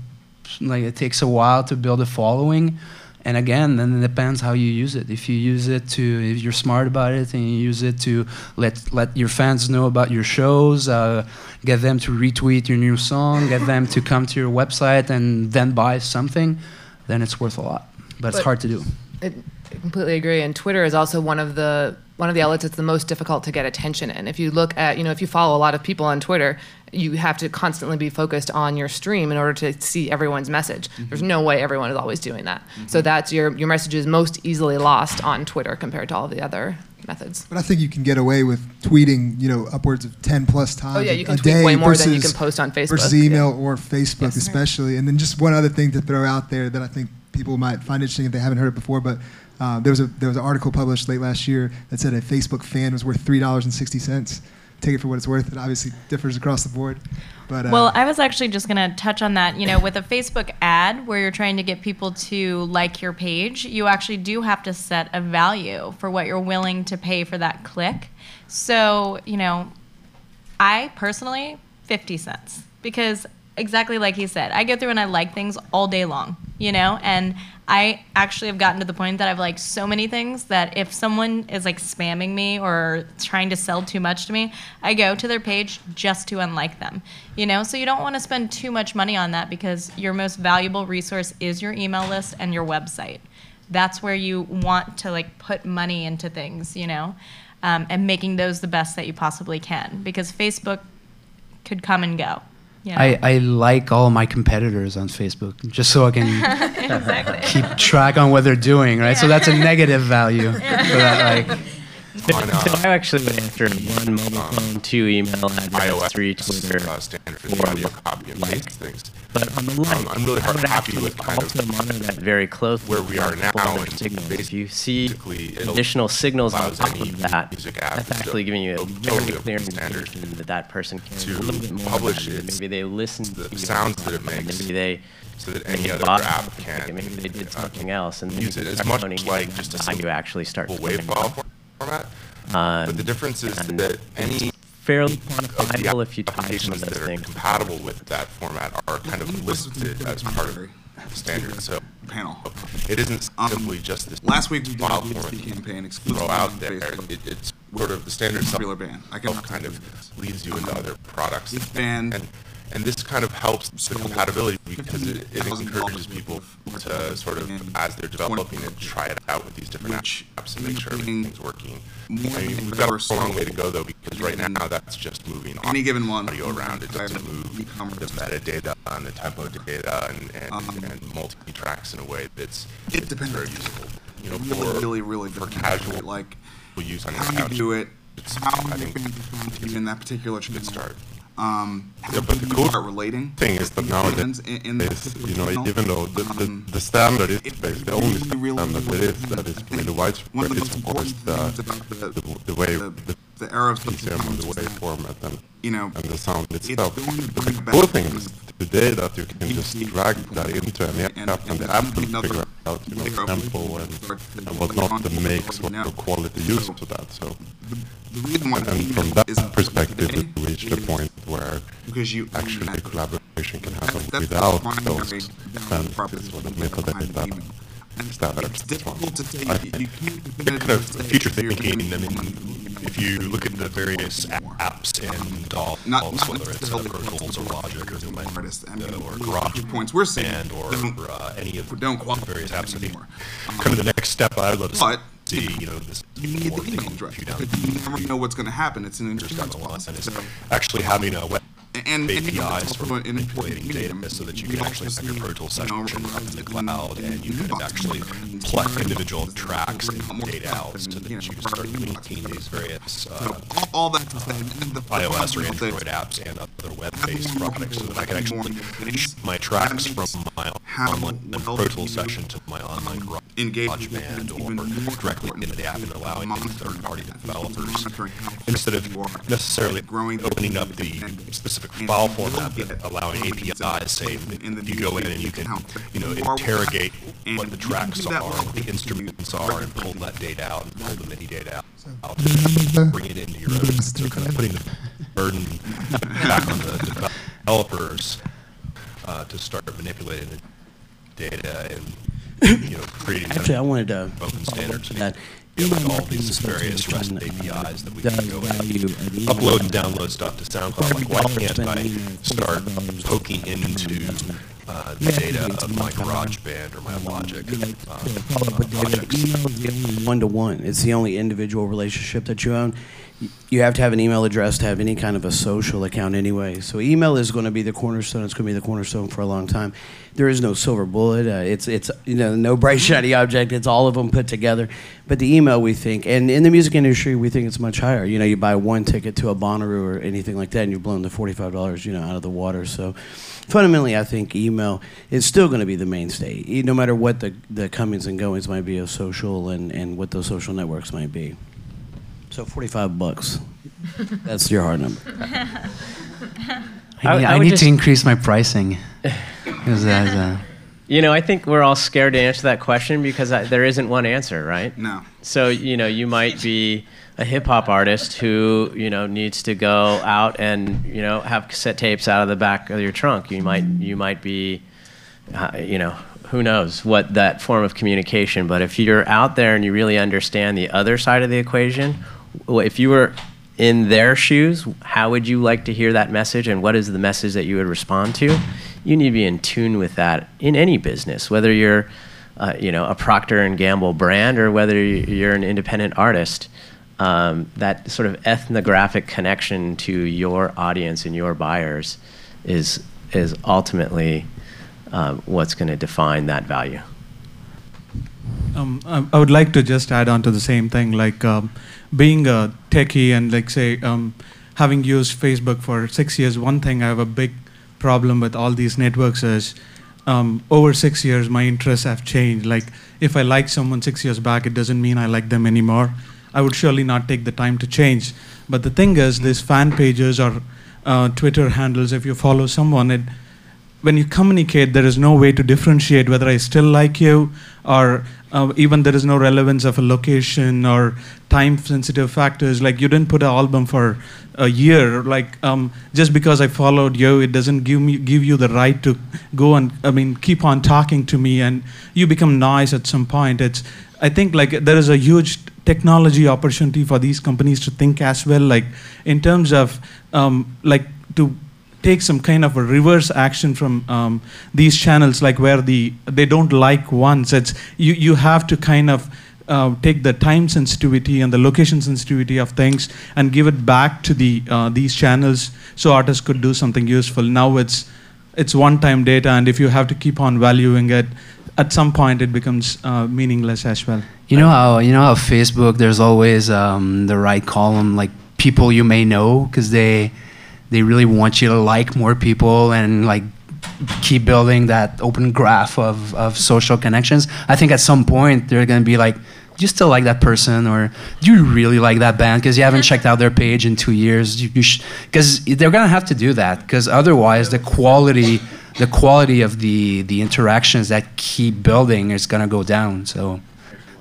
like it takes a while to build a following. And again, then it depends how you use it. If you use it to, if you're smart about it, and you use it to let let your fans know about your shows, uh, get them to retweet your new song, get them to come to your website and then buy something, then it's worth a lot. But, it's hard to do. I I completely agree. And Twitter is also one of the one of the outlets that's the most difficult to get attention in. If you look at, you know, if you follow a lot of people on Twitter, you have to constantly be focused on your stream in order to see everyone's message. Mm-hmm. There's no way everyone is always doing that. Mm-hmm. So that's your your message is most easily lost on Twitter compared to all the other methods. But I think you can get away with tweeting, you know, upwards of 10 plus times Oh yeah, a- you can tweet day way more than you versus- can post on Facebook. versus Yeah. email or Facebook, Yes. especially. And then just one other thing to throw out there that I think people might find interesting if they haven't heard it before, but uh, there was a there was an article published late last year that said a Facebook fan was worth three dollars and sixty cents. Take it for what it's worth. It obviously differs across the board, but uh, Well, I was actually just going to touch on that. You know, with a Facebook ad where you're trying to get people to like your page, you actually do have to set a value for what you're willing to pay for that click. So, you know, I personally, 50 cents. Because exactly like he said, I go through and I like things all day long, you know? And I actually have gotten to the point that I've liked so many things that if someone is like spamming me or trying to sell too much to me, I go to their page just to unlike them, you know? So you don't want to spend too much money on that because your most valuable resource is your email list and your website. That's where you want to like put money into things, you know? Um, and making those the best that you possibly can because Facebook could come and go. I, I like all my competitors on Facebook just so I can exactly. keep track on what they're doing, right? So that's a negative value for that. Like, So I actually went after one mobile phone, two email address, iOS three Twitter, uh, standard for the four audio copy and like. paste things. But on the Um, like, I'm really I would happy with kind of monitor that very closely. where we are now and signals. If you see additional signals on top of that, that's actually giving you a very clear standard indication that that person cares to a little bit more publish its- Maybe they listen the to your sounds that it makes Maybe they so that any other app can Maybe they did uh, something else, and use it. It's much like just a you actually start wave file. Format. Um, But the difference is that any fairly of the quantifiable if you tie some applications of that those are things. compatible with that format are kind of listed as part of the standard. So panel. it isn't Um, simply just this Last week we did a file format campaign exclusively throw out on there. Facebook. It, it's sort of the standard Popular band. I can- kind of leads you into other products. This band- and, and this kind of helps the compatibility because it, it encourages people to sort of, as they're developing it, try it out with these different apps and make sure everything's working. I mean, we've got a long way to go though because right now that's just moving Any given one audio around. It doesn't move the metadata and the tempo data and, and, Um, and multi-tracks in a way that's, It depends. very useful. You know, really, for, really, really for casual like use on how you do it, It's, how I think, can respond you in that particular channel. start. Um, Yeah, but the cool relating thing is that nowadays, in, in is, you know, even though the, the, Um, the standard is basically the only standard that is that is really widespread is of course the, the, the, the way, the, the the era of and the commerce way is format and, you know, and the sound itself. going to the cool thing is today that you can just drag that into an And- app and and the app will figure out, you know, of sample and, to and whatnot that makes what the quality use of that. So, the, the reason why and, and from that perspective, we reached a point where because you actually that- collaboration can happen the without those proposition or the metadata standards. It's difficult to say. I You, think. Kind of future thinking, I mean, if you look at the various apps and DAWs, not, not whether it's uh, necessarily Pro Tools or Logic or Zoom artists. I mean, or the Garage points we're seeing or uh, any of don't the various apps. Anymore. kind of the next step I would love to But see, you know, this you need the email address you never know what's going to happen. It's an down insurance the line, policy. and it's So, actually having a web and, APIs for manipulating data so that you can actually have your Pro Tools section up in the cloud and you can actually pluck individual tracks and data out so that you know, you can start linking these various uh, all, that to say, the iOS or Android apps and other web-based products so that I can actually more my tracks from my online Pro Tools session to my online garage engage Garage with Band or directly into the app and allowing third-party developers instead of necessarily opening up the specific file format, will but get allowing comments APIs, say, in the you go in and you can, you know, interrogate what the tracks are, what the the instruments are, and pull that data out and pull the MIDI data out. out, the- Bring it into your own, so kind of putting the burden back on the developers uh, to start manipulating the data and, you know, creating Actually, I wanted to open standards. that. Yeah, with all these various REST uh, APIs that we can go and upload and download stuff to SoundCloud. Like, why can't I start poking into uh, the data of my GarageBand or my Logic uh, to follow up with uh, projects? email is the only one-to-one. It's the only individual relationship that you own. You have to have an email address to have any kind of a social account anyway. So email is going to be the cornerstone. It's going to be the cornerstone for a long time. There is no silver bullet. Uh, it's it's you know no bright shiny object. It's all of them put together. But the email we think, and in the music industry we think it's much higher. You know, you buy one ticket to a Bonnaroo or anything like that, and you've blown the forty-five dollars you know out of the water. So fundamentally, I think email is still going to be the mainstay, no matter what the, the comings and goings might be of social and, and what those social networks might be. So 45 bucks. That's your hard number. I- I, I I need just- to increase my pricing. 'Cause that's, uh, You know, I think we're all scared to answer that question because I, there isn't one answer, right? No. So, you know, you might be a hip hop artist who, you know, needs to go out and, you know, have cassette tapes out of the back of your trunk. You might you might be uh, you know, who knows what that form of communication, but if you're out there and you really understand the other side of the equation, w- if you were in their shoes, how would you like to hear that message and what is the message that you would respond to? You need to be in tune with that in any business, whether you're uh, you know, a Procter and Gamble brand or whether you're an independent artist. Um, that sort of ethnographic connection to your audience and your buyers is is ultimately um, what's going to define that value. Um, I I would like to just add on to the same thing, like um, being a techie and like say um, having used Facebook for six years. One thing I have a big problem with all these networks is um, over six years my interests have changed. Like if I liked someone six years back, it doesn't mean I like them anymore. I would surely not take the time to change. But the thing is, these fan pages or uh, Twitter handles, if you follow someone, it when you communicate, there is no way to differentiate whether I still like you or uh, even there is no relevance of a location or time sensitive factors. Like you didn't put an album for a year. Like um, just because I followed you, it doesn't give me give you the right to go and I mean keep on talking to me and you become nice at some point. It's I think like there is a huge technology opportunity for these companies to think as well, like in terms of um, like to take some kind of a reverse action from um, these channels, like where the they don't like once. It's you you have to kind of uh, take the time sensitivity and the location sensitivity of things and give it back to the uh, these channels so artists could do something useful. Now it's it's one-time data, and if you have to keep on valuing it, at some point it becomes uh, meaningless as well. You know how you know how Facebook there's always um, the right column like people you may know because they they really want you to like more people and like keep building that open graph of, of social connections. I think at some point they're gonna be like, do you still like that person or do you really like that band because you haven't checked out their page in two years? You, because they're gonna have to do that because otherwise the quality the quality of the the interactions that keep building is gonna go down. So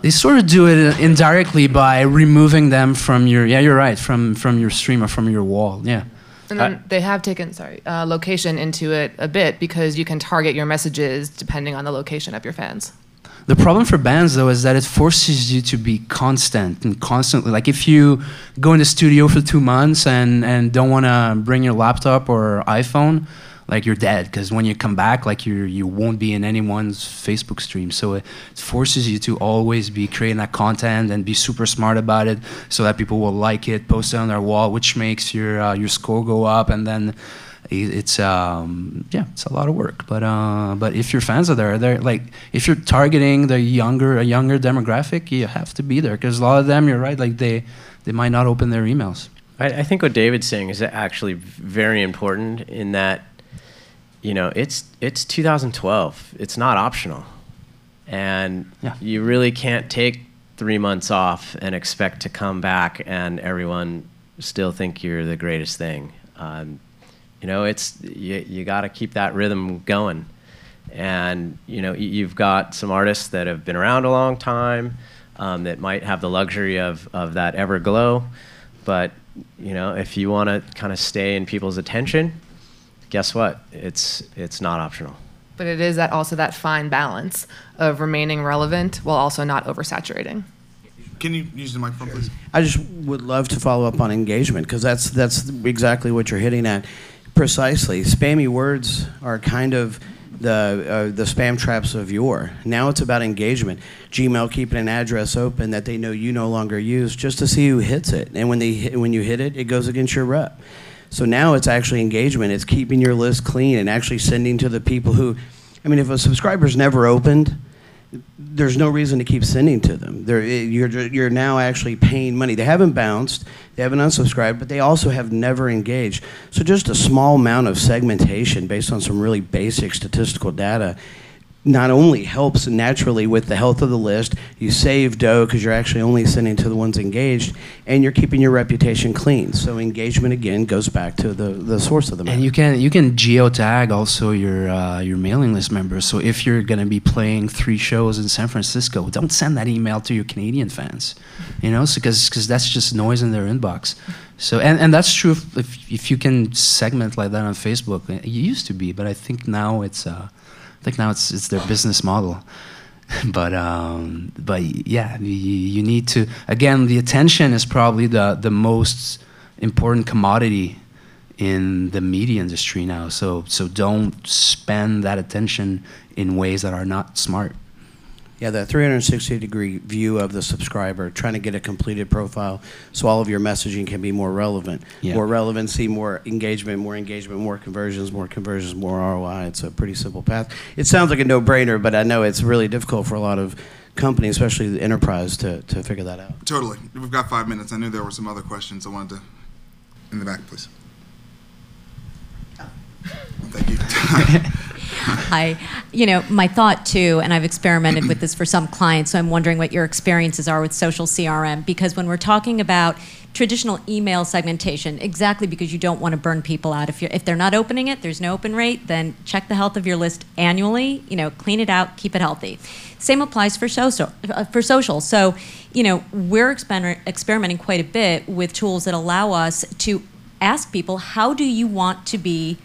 they sort of do it indirectly by removing them from your yeah you're right from from your stream or from your wall yeah And then they have taken, sorry, uh, location into it a bit because you can target your messages depending on the location of your fans. the problem for bands though is that it forces you to be constant and constantly like if you go in the studio for two months and and don't want to bring your laptop or iphone like you're dead because when you come back like you you won't be in anyone's facebook stream so it forces you to always be creating that content and be super smart about it so that people will like it post it on their wall which makes your uh, your score go up and then it's um, yeah, it's a lot of work. But uh, but if your fans are there, they're like if you're targeting the younger a younger demographic, you have to be there because a lot of them, you're right, like they they might not open their emails. I, I think what David's saying is actually very important in that, you know, it's it's 2012. It's not optional, and Yeah. you really can't take three months off and expect to come back and everyone still think you're the greatest thing. Um, you know, it's you, you got to keep that rhythm going, and you know, you've got some artists that have been around a long time um, that might have the luxury of of that ever glow, but you know, if you want to kind of stay in people's attention, guess what? It's it's not optional. But it is that also that fine balance of remaining relevant while also not oversaturating. Can you use the microphone, please? I just would love to follow up on engagement because that's that's exactly what you're hitting at, precisely. Spammy words are kind of the uh, the spam traps of yore. Now it's about engagement. Gmail keeping an address open that they know you no longer use just to see who hits it, and when they hit, when you hit it, it goes against your rep. So now it's actually engagement. It's keeping your list clean and actually sending to the people who, I mean, if a subscriber's never opened, there's no reason to keep sending to them. They're, eh, you're, you're now actually paying money. They haven't bounced, they haven't unsubscribed, but they also have never engaged. So just a small amount of segmentation based on some really basic statistical data not only helps naturally with the health of the list, you save dough because you're actually only sending to the ones engaged, and you're keeping your reputation clean. So engagement again goes back to the, the source of the matter. And you can you can geotag also your uh, your mailing list members. So if you're going to be playing three shows in San Francisco, don't send that email to your Canadian fans, you know, because because that's just noise in their inbox. So and, and that's true if, if if you can segment like that on Facebook. It used to be, but I think now it's uh, think now it's it's their business model. but um, but yeah, you, you need to again. The attention is probably the the most important commodity in the media industry now. So so don't spend that attention in ways that are not smart. Yeah, that 360 degree view of the subscriber, trying to get a completed profile so all of your messaging can be more relevant. Yeah. More relevancy, more engagement, more engagement, more conversions, more conversions, more ROI. It's a pretty simple path. It sounds like a no brainer, but I know it's really difficult for a lot of companies, especially the enterprise, to, to figure that out. Totally. We've got five minutes. I knew there were some other questions I wanted to. In the back, please. Oh. Thank you. Hi. You know, my thought too, and I've experimented with this for some clients, so I'm wondering what your experiences are with social CRM. Because when we're talking about traditional email segmentation, exactly because you don't want to burn people out. If, if they're not opening it, there's no open rate, then check the health of your list annually, you know, clean it out, keep it healthy. Same applies for social. Uh, for social. So, you know, we're exper- experimenting quite a bit with tools that allow us to ask people, how do you want to be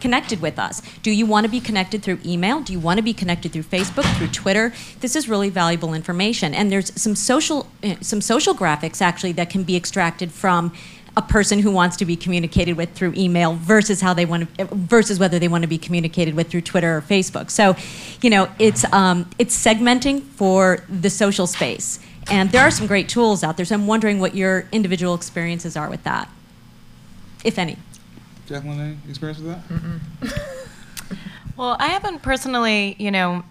connected with us. Do you want to be connected through email? Do you want to be connected through Facebook, through Twitter? This is really valuable information. And there's some social uh, some social graphics actually that can be extracted from a person who wants to be communicated with through email versus how they want to versus whether they want to be communicated with through Twitter or Facebook. So, you know, it's um, it's segmenting for the social space. And there are some great tools out there. So I'm wondering what your individual experiences are with that, if any. Jaclyn, any experience with that? Well, I haven't personally, you know,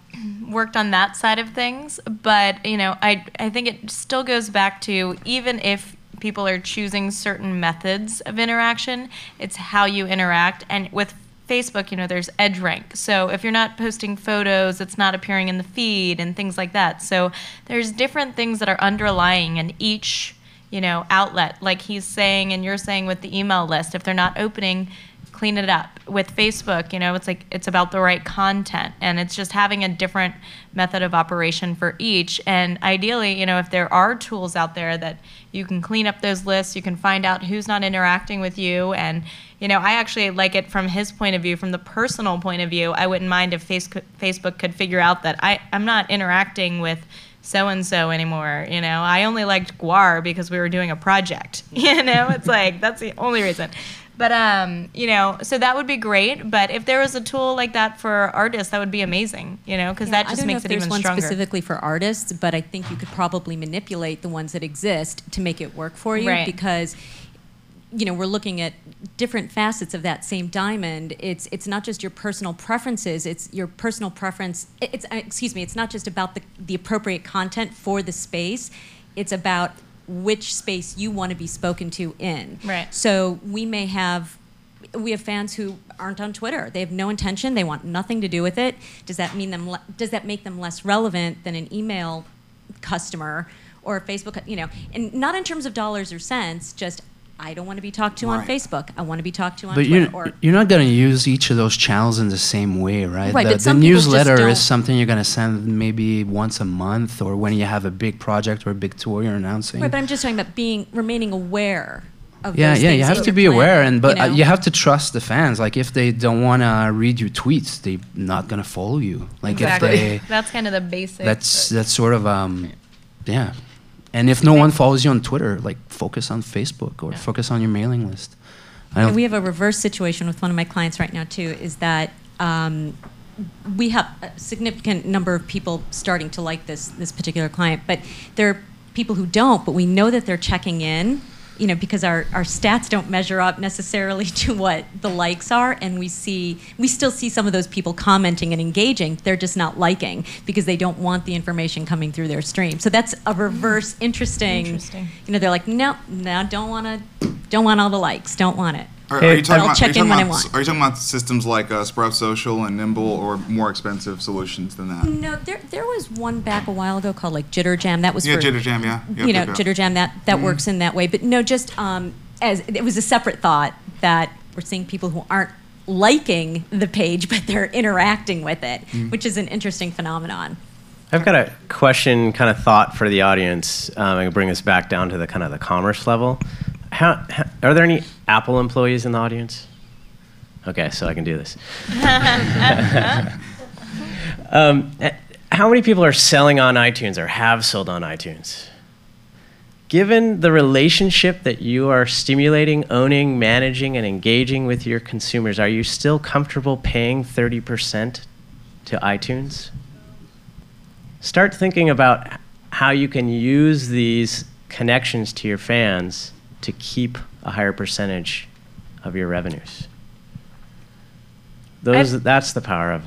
worked on that side of things, but you know, I I think it still goes back to even if people are choosing certain methods of interaction, it's how you interact and with Facebook, you know, there's EdgeRank. So if you're not posting photos, it's not appearing in the feed and things like that. So there's different things that are underlying in each, you know, outlet. Like he's saying and you're saying with the email list, if they're not opening, clean it up. With Facebook, you know, it's like it's about the right content and it's just having a different method of operation for each. And ideally, you know, if there are tools out there that you can clean up those lists, you can find out who's not interacting with you and you know, I actually like it from his point of view, from the personal point of view. I wouldn't mind if face- Facebook could figure out that I, I'm not interacting with so and so anymore. You know, I only liked Gwar because we were doing a project. You know, it's like that's the only reason. But um, you know, so that would be great. But if there was a tool like that for artists, that would be amazing. You know, because Yeah, that I just don't know makes if it there's one specifically for artists, but I think you could probably manipulate the ones that exist to make it work for you Right. because you know, we're looking at different facets of that same diamond. It's it's not just your personal preferences. It's your personal preference. It's uh, excuse me. It's not just about the the appropriate content for the space. It's about which space you want to be spoken to in. Right. So we may have we have fans who aren't on Twitter. They have no intention. They want nothing to do with it. Does that mean them? le- Does that make them less relevant than an email customer or a Facebook? You know, and not in terms of dollars or cents. Just I don't want to be talked to on Facebook. I want to be talked to on But Twitter. you're, or you're not going to use each of those channels in the same way, right? Right, the, but the some people newsletter is something you're going to send maybe once a month or when you have a big project or a big tour you're announcing. right, but I'm just talking about being remaining aware of yeah, yeah, you have to you're be aware, and but you uh, know? you have to trust the fans. Like if they don't want to read your tweets, they're not gonna follow you. Like Exactly. if they, That's kind of the basic. that's that's sort of um, yeah. And if no one follows you on Twitter, like focus on Facebook or Yeah. focus on your mailing list. I And don't, we have a reverse situation with one of my clients right now too. Is that um, we have a significant number of people starting to like this this particular client, but there are people who don't. But we know that they're checking in, you know, because our, our stats don't measure up necessarily to what the likes are, and we see we still see some of those people commenting and engaging. They're just not liking because they don't want the information coming through their stream. So that's a reverse mm. interesting. Interesting. You know, they're like, no, no, don't want to, don't want all the likes, don't want it. Are, are you talking I'll about, check are you in talking when I want. Are you talking about systems like uh, Sprout Social and Nimble or more expensive solutions than that? No, there there was one back a while ago called like JitterJam. That was Yeah, for Jitter Jam, yeah. Yep, you know yep, yep. JitterJam. That that Mhm. works in that way. But no, just um, as it was a separate thought that we're seeing people who aren't liking the page, but they're interacting with it, Mm. which is an interesting phenomenon. I've got a question, kind of thought for the audience. Um, I can bring us back down to the kind of the commerce level. How, how, are there any Apple employees in the audience? Okay, so I can do this. um, how many people are selling on iTunes or have sold on iTunes? Given the relationship that you are stimulating, owning, managing, and engaging with your consumers, are you still comfortable paying 30% to iTunes? Start thinking about how you can use these connections to your fans to keep a higher percentage of your revenues. Those, I've- that's the power of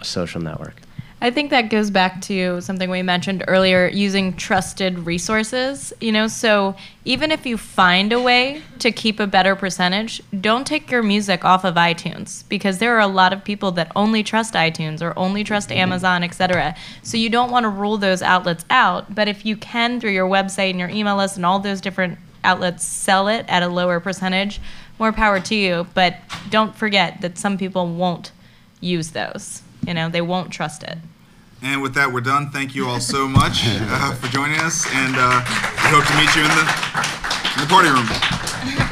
a social network. I think that goes back to something we mentioned earlier using trusted resources. You know, so even if you find a way to keep a better percentage, don't take your music off of iTunes because there are a lot of people that only trust iTunes or only trust mm-hmm. Amazon, etc. So you don't want to rule those outlets out, but if you can through your website and your email list and all those different outlets sell it at a lower percentage, more power to you, but don't forget that some people won't use those. You know, they won't trust it. And with that, we're done. Thank you all so much uh, for joining us, and uh, we hope to meet you in the, in the party room.